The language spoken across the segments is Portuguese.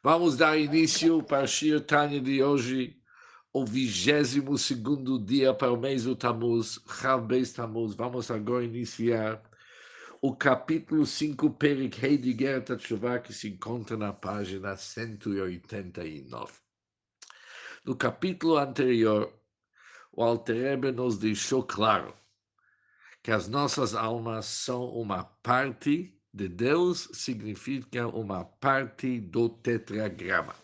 Vamos dar início para o Tanya de hoje, o 22 segundo dia para o mês do Tammuz, Chav Beis Tammuz. Vamos agora iniciar o capítulo 5, Perik Hei de Gerta Tshuva, que se encontra na página 189. No capítulo anterior, o Alter nos deixou claro que as nossas almas são uma parte de Deus significa uma parte do tetragrama.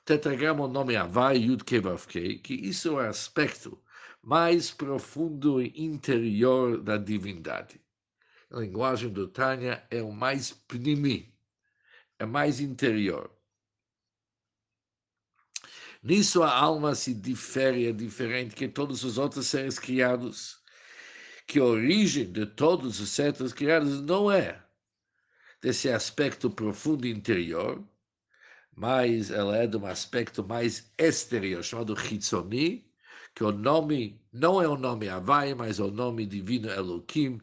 O tetragrama, o nome Havai Yud Kevavkei, que isso é o aspecto mais profundo e interior da divindade. A linguagem do Tânia é o mais pnimi, é mais interior. Nisso a alma se difere, é diferente que todos os outros seres criados que a origem de todos os seres criados não é desse aspecto profundo interior, mas ela é de um aspecto mais exterior, chamado Hitzoni, que o nome não é o nome Havai, mas o nome divino Elohim,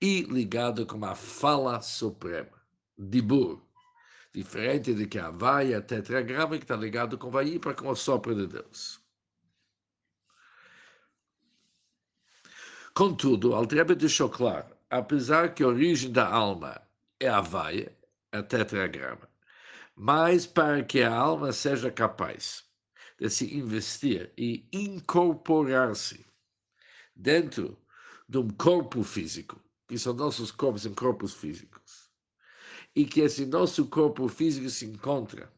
e ligado com a fala suprema, Dibur. Diferente de que Havai é tetragrama, que está ligado com para com o sopro de Deus. Contudo, Altrebe deixou claro, apesar que a origem da alma é a vaia, a tetragrama, mas para que a alma seja capaz de se investir e incorporar-se dentro de um corpo físico, que são nossos corpos em corpos físicos, e que esse nosso corpo físico se encontra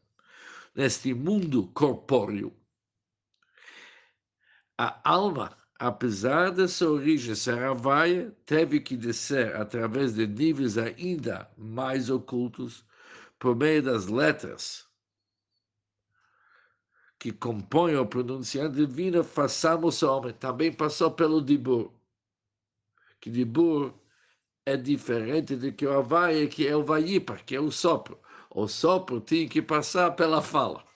neste mundo corpóreo, a alma apesar da sua origem ser Havaia, teve que descer através de níveis ainda mais ocultos por meio das letras que compõem o pronunciante divino, façamos o homem. Também passou pelo Dibur. Que Dibur é diferente do que o Havaia, que é o Vayipa, que é o sopro. O sopro tinha que passar pela fala.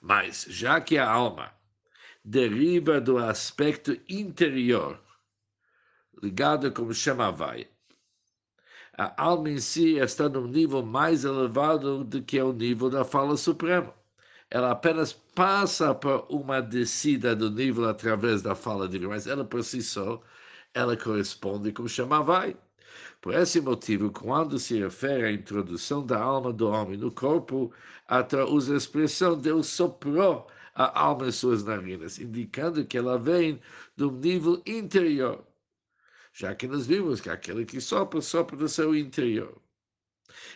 Mas, já que a alma deriva do aspecto interior, ligado como chama vai, a alma em si está num nível mais elevado do que o nível da fala suprema. Ela apenas passa por uma descida do nível através da fala divina, mas ela por si só, ela corresponde com chama vai. Por esse motivo, quando se refere à introdução da alma do homem no corpo, até usa a expressão Deus soprou a alma em suas narinas, indicando que ela vem de um nível interior, já que nós vimos que aquele que sopra, sopra do seu interior.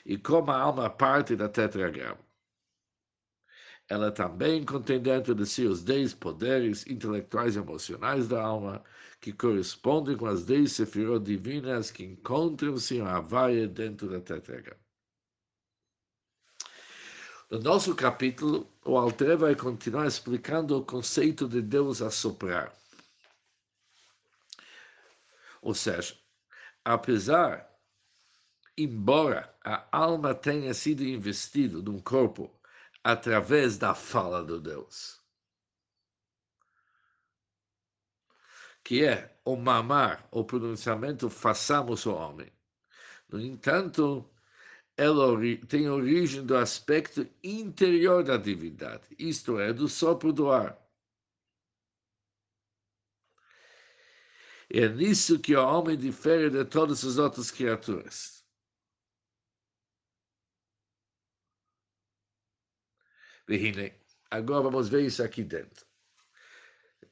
E como a alma parte da tetragrama, ela também contém dentro de si os dez poderes intelectuais e emocionais da alma, que correspondem com as dez sefirot divinas que encontram-se em Havaia dentro da Tetragrama. No nosso capítulo, o Alter vai continuar explicando o conceito de Deus a soprar. Ou seja, apesar, embora a alma tenha sido investida num corpo através da fala de Deus. Que é o mamar, o pronunciamento, façamos o homem. No entanto, ela tem origem do aspecto interior da divindade, isto é, do sopro do ar. É nisso que o homem difere de todas as outras criaturas. והנה, agora vamos ver isso aqui dentro.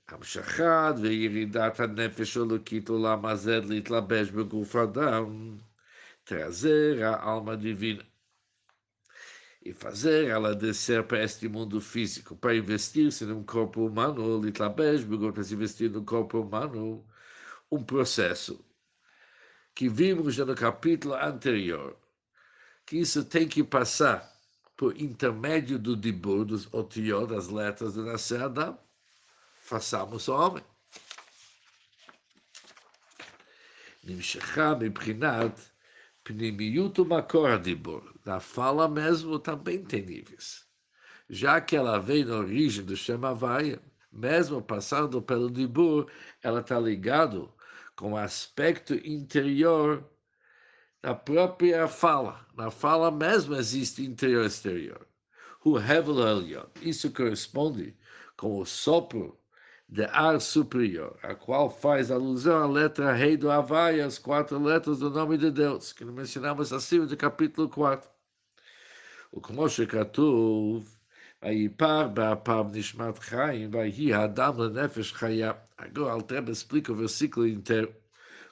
המשכת וירידת הנפש אלוקית עולם הזה להתלבש בגוף אדם, trazer a alma divina e fazer ela descer para este mundo físico, para investir-se num corpo humano, litlabesh, para se investir num corpo humano, um processo que vimos já no capítulo anterior, que isso tem que passar por intermédio do dibur, dos otiot, das letras de nascer Adam, façamos o homem. נמשכה מבחינת פנימיות ומקור הדיבור. Na fala mesmo também tem níveis. Já que ela vem na origem do Shem Havaya, mesmo passando pelo dibur, ela está ligado com o aspecto interior da própria fala. Na fala mesmo existe interior e exterior. O Hevel Elyon, isso corresponde com o sopro de ar superior, a qual faz alusão à letra rei do Havaí, as quatro letras do nome de Deus, que mencionamos acima do capítulo 4. O como שכתוב, ויפר באפיו נשמת חיים, ויהי האדם לנפש חיה. Agora, Altreba explica o versículo inteiro.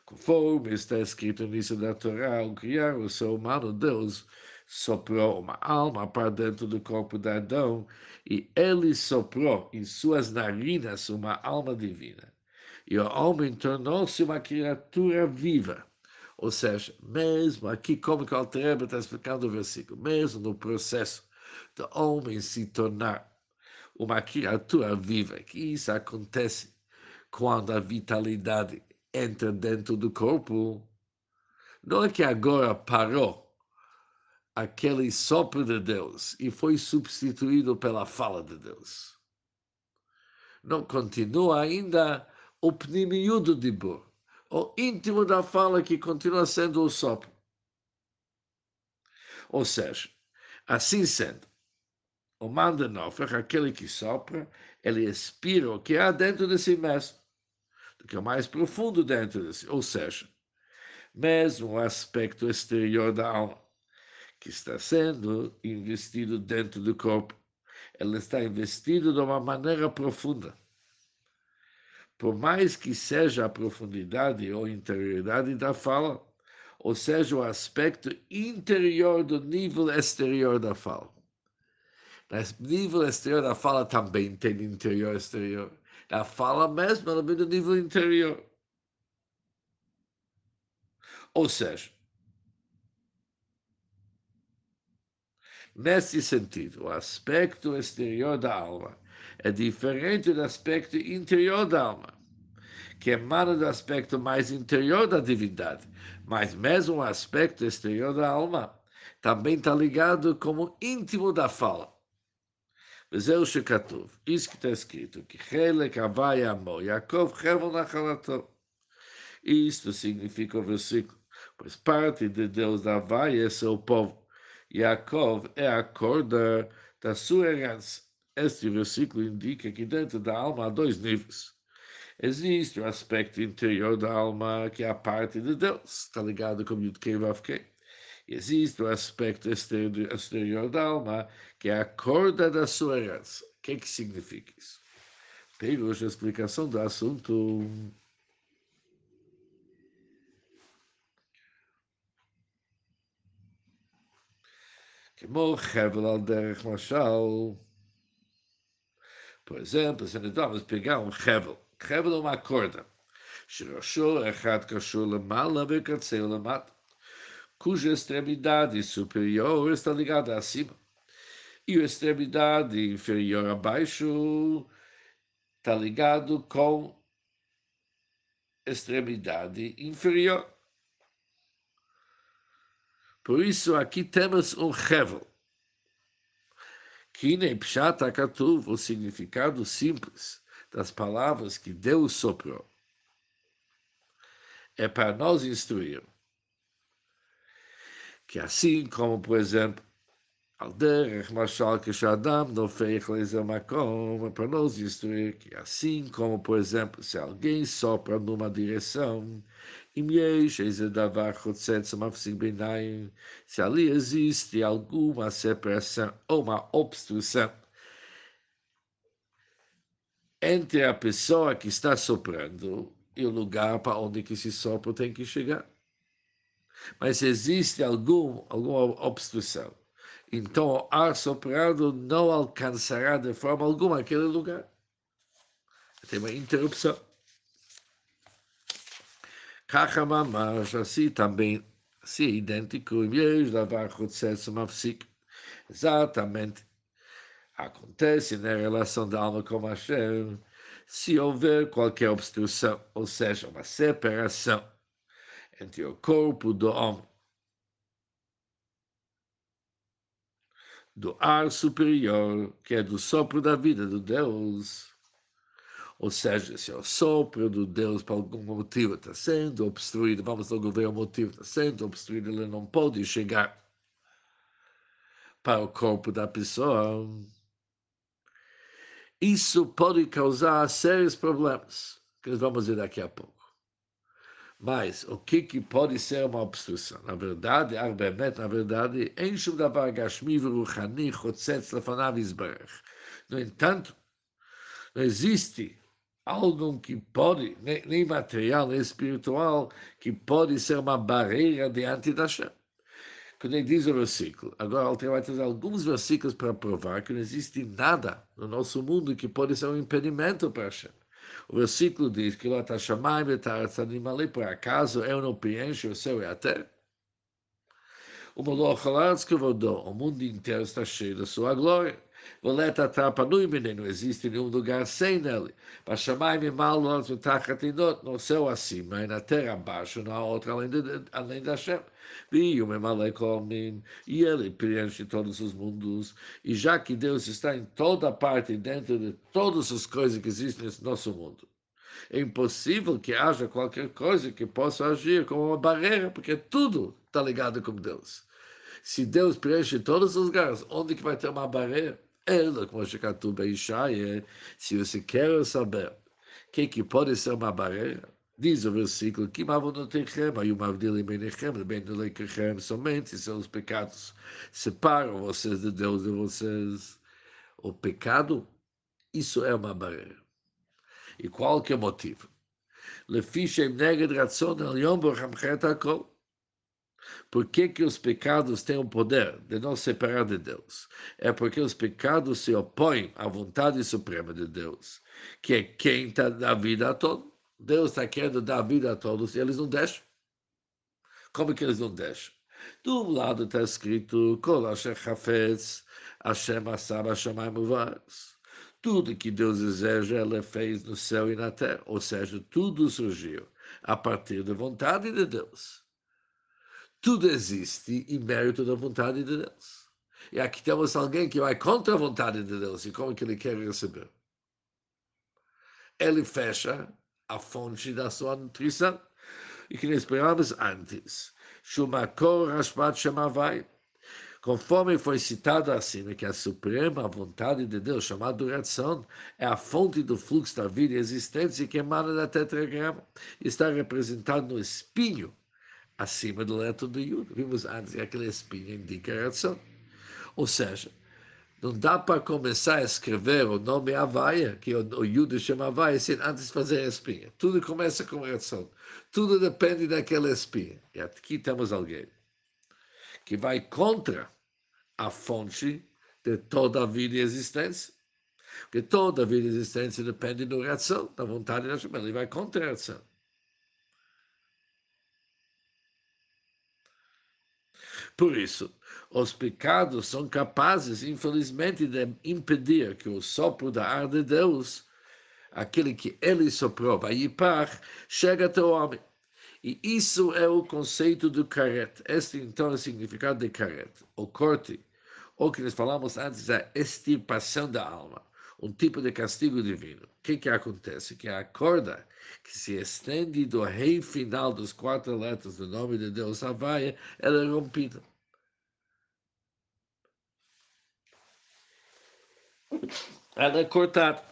Conforme está escrito nisso da Torá, ao criar o ser humano, Deus soprou uma alma para dentro do corpo de Adão e ele soprou em suas narinas uma alma divina. E o homem tornou-se uma criatura viva. Ou seja, mesmo aqui, como que o Altreba está explicando o versículo, mesmo no processo do homem se tornar uma criatura viva, que isso acontece quando a vitalidade entra dentro do corpo, não é que agora parou aquele sopro de Deus e foi substituído pela fala de Deus. Não continua ainda o pnimiú do dibur, o íntimo da fala que continua sendo o sopro. Ou seja, assim sendo, o mandenofer, aquele que sopra, ele expira o que há dentro de si mesmo, que é mais profundo dentro de si. Ou seja, mesmo o aspecto exterior da alma que está sendo investido dentro do corpo. Ela está investido de uma maneira profunda. Por mais que seja a profundidade ou interioridade da fala, ou seja, o aspecto interior do nível exterior da fala. No nível exterior da fala também tem interior exterior. A fala mesmo ela vem do nível interior. Ou seja, Nesse sentido, o aspecto exterior da alma é diferente do aspecto interior da alma, que emana do aspecto mais interior da divindade, mas mesmo o aspecto exterior da alma também está ligado como íntimo da fala. Vezeu Shekatov, isso que está escrito, que Helek Avai Amor, Yaakov Hermon Achalatov. Isto significa o versículo, pois parte de Deus da Avai é seu povo. Yaakov é a corda da sua herança. Este versículo indica que dentro da alma há dois níveis. Existe o aspecto interior da alma, que é a parte de Deus, está ligado com Yudkei Vavkei Existe o aspecto exterior da alma, que é a corda da sua herança. O que, que significa isso? Pego a explicação do assunto. כמו חבל על דרך משל. Por exemplo, se nós vamos pegar um חבל, חבל é uma corda, שראשו אחד קשור למעלה וקצהו למטה, cuja extremidade superior está ligada acima, e a extremidade inferior abaixo está ligado com extremidade inferior. Por isso, aqui temos um hevel. Que nem pshata katuv, o significado simples das palavras que Deus soprou. É para nós instruir que assim como, por exemplo, Alderach Machal Keshadam no Makom, para nos instruir que assim como, por exemplo, se alguém sopra numa direção, se ali existe alguma separação ou uma obstrução entre a pessoa que está soprando e o lugar para onde que se sopro tem que chegar mas existe algum, alguma obstrução. Então, o ar soprado não alcançará de forma alguma aquele lugar. Tem uma interrupção. Kachamamash, assim também, se é idêntico, Yesh Lavar uma Mafsik. Exatamente. Acontece na relação da alma com Hashem, se houver qualquer obstrução, ou seja, uma separação entre o corpo do homem do ar superior, que é do sopro da vida do Deus. Ou seja, se o sopro do Deus por algum motivo está sendo obstruído, vamos logo ver o motivo está sendo obstruído, ele não pode chegar para o corpo da pessoa. Isso pode causar sérios problemas, que nós vamos ver daqui a pouco. Mas o que, que pode ser uma obstrução? Na verdade, Arbemet, na verdade, enche o davar gashmi v'ruchani chotzetz lefanav No entanto, não existe algo que pode, nem, nem material, nem espiritual, que pode ser uma barreira diante da Shem. Quando ele diz o versículo, agora ele vai trazer alguns versículos para provar que não existe nada no nosso mundo que pode ser um impedimento para Hashem. O versículo diz que lá está chamando ali por acaso eu não preencho o céu e a terra. O mundo inteiro está cheio da sua glória. Voleta trapa no não existe nenhum lugar sem nele. Para chamar me mal no céu acima e na terra abaixo, há outra além, de, além da Shem. E o Memalekomim, e ele preenche todos os mundos. E já que Deus está em toda parte, dentro de todas as coisas que existem nesse nosso mundo, é impossível que haja qualquer coisa que possa agir como uma barreira, porque tudo está ligado com Deus. Se Deus preenche todos os lugares, onde que vai ter uma barreira? Ela, como Shekatu Beishaya, se você quer saber o que, que pode ser uma barreira, diz o versículo, que Mavonotechem, Ayumavdilim Benechem, Benelekechem, somente seus pecados separam vocês de Deus e vocês. O pecado, isso é uma barreira. E qual que é o motivo? Lefishem neged ratzon el yom borchamchet hakol. Por que, que os pecados têm o poder de nos separar de Deus? É porque os pecados se opõem à vontade suprema de Deus, que é quem está da vida a todos. Deus está querendo dar vida a todos e eles não deixam. Como que eles não deixam? Do um lado está escrito, Kol Asher Tudo que Deus deseja, Ele fez no céu e na terra. Ou seja, tudo surgiu a partir da vontade de Deus. Tudo existe em mérito da vontade de Deus. E aqui temos alguém que vai contra a vontade de Deus. E como que ele quer receber? Ele fecha a fonte da sua nutrição. E que nós esperamos antes. Shumakor Rashpat Shemavai. Conforme foi citado acima, que a suprema vontade de Deus, chamada oração, é a fonte do fluxo da vida e existência que emana da tetragrama, está representado no espinho acima do leto do Yud. Vimos antes que aquele espinho indica a ração. Ou seja, não dá para começar a escrever o nome Havaia, que o, o Yud chama Havaia, sem antes fazer a espinha. Tudo começa com ração. Tudo depende daquela espinha. E aqui temos alguém que vai contra a fonte de toda a vida e existência. Porque toda a vida e existência depende da ração, da vontade da Hashem. Ele vai contra a Por isso, os pecados são capazes, infelizmente, de impedir que o sopro da ar de Deus, aquele que ele soprou, vai par, chegue até o homem. E isso é o conceito do caret. Este, então, é o significado de caret. O corte, ou que nós falamos antes, a extirpação da alma um tipo de castigo divino. O que, que acontece? Que a corda que se estende do rei final dos quatro letras do nome de Deus, Havaia, ela é rompida. Ela é cortada.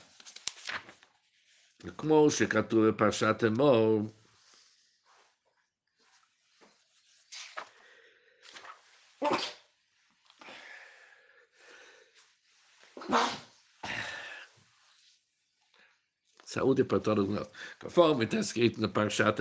Como se catura Pashat Emor, saúde para todo mundo. Conforme está escrito no Parshat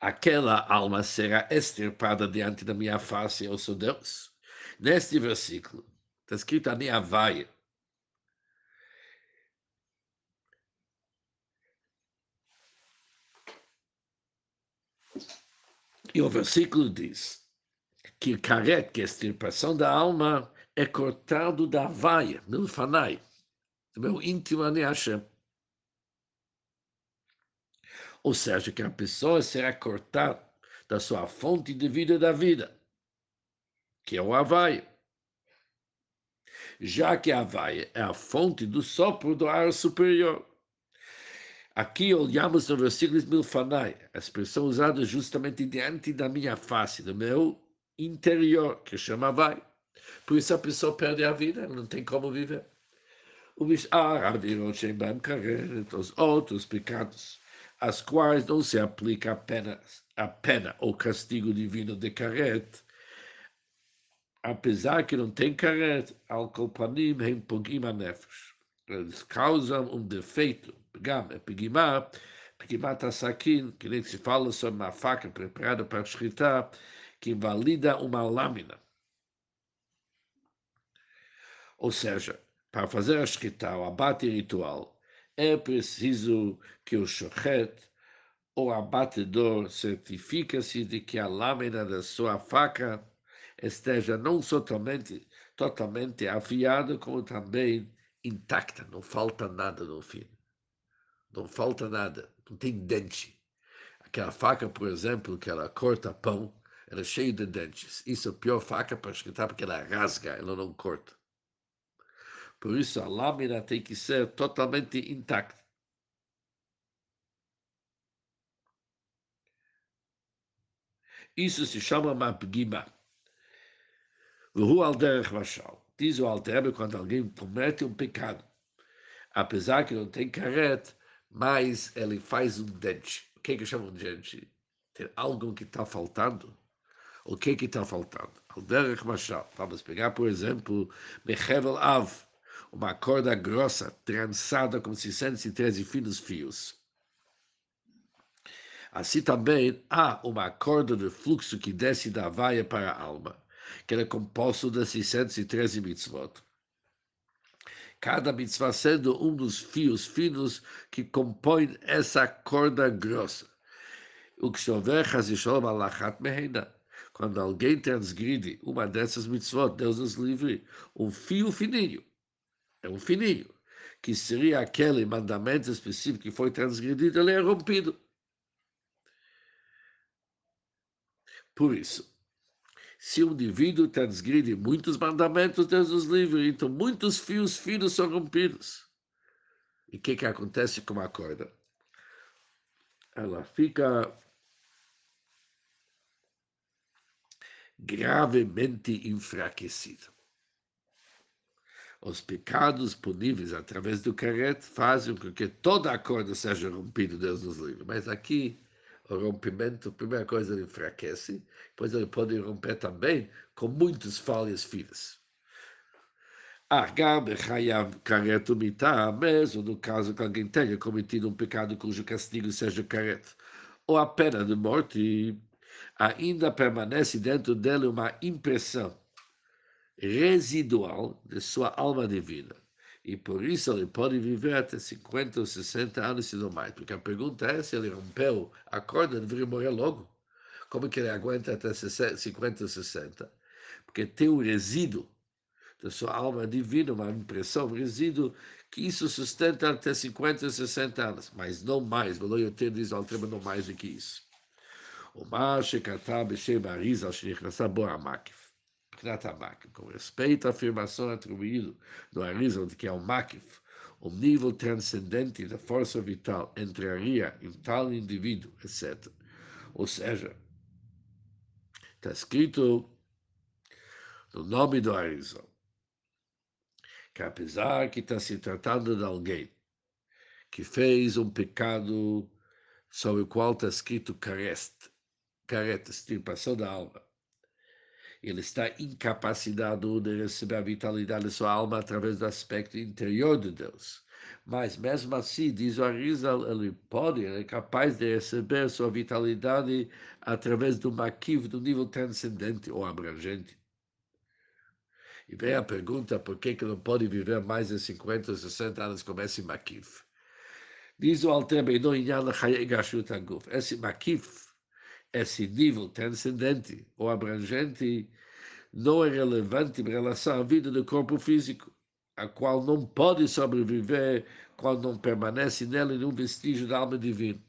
aquela alma será extirpada diante da minha face, eu sou Deus. Neste versículo, está escrito a minha vaia. E o versículo diz que carete que é a extirpação da alma, é cortado da vaia, milfanai, do meu íntimo Ani Hashem. Ou seja, que a pessoa será cortada da sua fonte de vida da vida, que é o Havaia. já que a vaia é a fonte do sopro do ar superior. Aqui olhamos no versículo Milfanai, a expressão usada justamente diante da minha face, do meu interior, que chama vai. Por isso a pessoa perde a vida, não tem como viver. Mishar, os outros pecados, as quais não se aplica apenas a pena ou castigo divino de caret, apesar que não tem caret, al kolpanim hem pogim nefesh. Eles causam um defeito, pegam, é pegimá, pegimat saquin, que nem se fala sobre uma faca preparada para escritar, que invalida uma lâmina. Ou seja, para fazer a escrita, o abate ritual, é preciso que o shochet o abatedor certifica-se de que a lâmina da sua faca esteja não totalmente, totalmente afiada, como também intacta, não falta nada no fim. Não falta nada, não tem dente. Aquela faca, por exemplo, que ela corta pão, ela é cheia de dentes. Isso é a pior faca para escritar, porque ela rasga, ela não corta. Por isso, a lâmina tem que ser totalmente intacta. Isso se chama Mapgima. O Alderech Mashal. Diz o Alter quando alguém comete um pecado, apesar que não tem carete, mas ele faz um dente. O que é que chama um dente? Tem algo que está faltando? O que é que está faltando? Alderech Mashal. Vamos pegar, por exemplo, Mechevel Av, uma corda grossa, trançada com 613 finos fios. Assim também há uma corda de fluxo que desce da vaia para a alma, que é composto de 613 mitzvot. Cada mitzvah sendo um dos fios finos que compõem essa corda grossa. O que Alachat Meheina. Quando alguém transgride uma dessas mitzvot, Deus nos livre, um fio fininho, é um fininho, que seria aquele mandamento específico que foi transgredido, ele é rompido. Por isso, se um indivíduo transgride muitos mandamentos, Deus nos livre, então muitos fios finos são rompidos. E o que, que acontece com a corda? Ela fica gravemente enfraquecida. Os pecados puníveis através do carete fazem com que toda a corda seja rompida, Deus nos livre. Mas aqui o rompimento, a primeira coisa, ele enfraquece, depois ele pode romper também com muitas falhas finas. Karet Mitah, mesmo no caso que alguém tenha cometido um pecado cujo castigo seja caret, ou a pena de morte, ainda permanece dentro dele uma impressão residual de sua alma divina e por isso ele pode viver até 50 ou 60 anos, se não mais. Porque a pergunta é se ele rompeu a corda, deveria morrer logo. Como que ele aguenta até 50 ou 60? Porque tem um resíduo da sua alma divina, uma impressão, um resíduo, que isso sustenta até 50 ou 60 anos, mas não mais. Vou eu ter diz ao não mais do que isso. O Mashe Katab Shem Arizal Shenichnassah Boa Makif, com respeito à afirmação atribuída do Arizal de que é o Makif, o nível transcendente da força vital entraria em tal indivíduo, etc. Ou seja, está escrito no nome do Arizal, que apesar que está se tratando de alguém que fez um pecado sobre o qual está escrito careste, careta, extirpação da alma, ele está incapacitado de receber a vitalidade de sua alma através do aspecto interior de Deus. Mas mesmo assim, diz o Arizal, ele pode, ele é capaz de receber sua vitalidade através do maquiv, do nível transcendente ou abrangente. E vem a pergunta, por que, que não pode viver mais de 50 ou 60 anos como esse maquiv? Diz o Alter Beino Esse maquiv esse nível transcendente ou abrangente não é relevante em relação à vida do corpo físico, a qual não pode sobreviver quando não permanece nele nenhum vestígio da alma divina.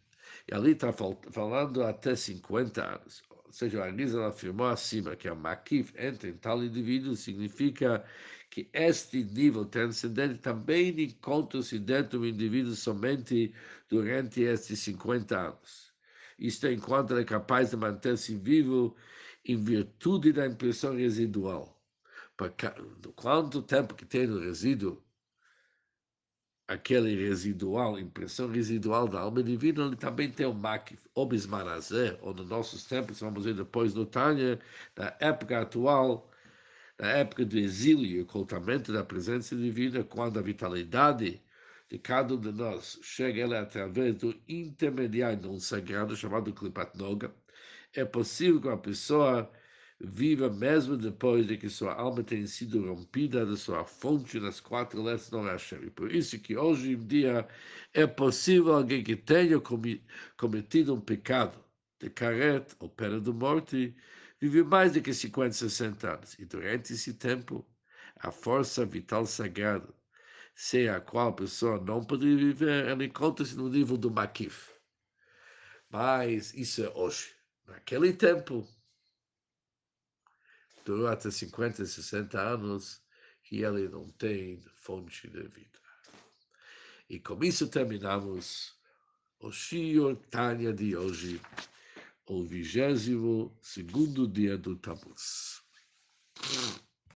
E ali está falando até 50 anos. ou seja, a Arisa afirmou acima que a Makif entra em tal indivíduo significa que este nível transcendente também encontra-se dentro do indivíduo somente durante estes 50 anos. Isto é, enquanto é capaz de manter-se vivo em virtude da impressão residual. Porque, quanto tempo que tem o resíduo, aquele residual, impressão residual da alma divina, ele também tem o makif, ou bismarazé, ou nos nossos tempos, vamos ver depois no Tânia, na época atual, na época do exílio e ocultamento da presença divina, quando a vitalidade de cada um de nós chega ela através do intermediário um sagrado chamado Klipat Noga, é possível que uma pessoa viva mesmo depois de que sua alma tenha sido rompida de sua fonte nas quatro letras do Hashem. E por isso que hoje em dia é possível alguém que tenha cometido um pecado de caret ou pena de morte viver mais do que 50, 60 anos. E durante esse tempo, a força vital sagrada, sem a qual a pessoa não poderia viver, ela encontra-se no nível do Makif. Mas isso é hoje. Naquele tempo, durou até 50, 60 anos que ele não tem fonte de vida. E com isso terminamos o Shior Tanya de hoje, o vigésimo segundo dia do Tammuz.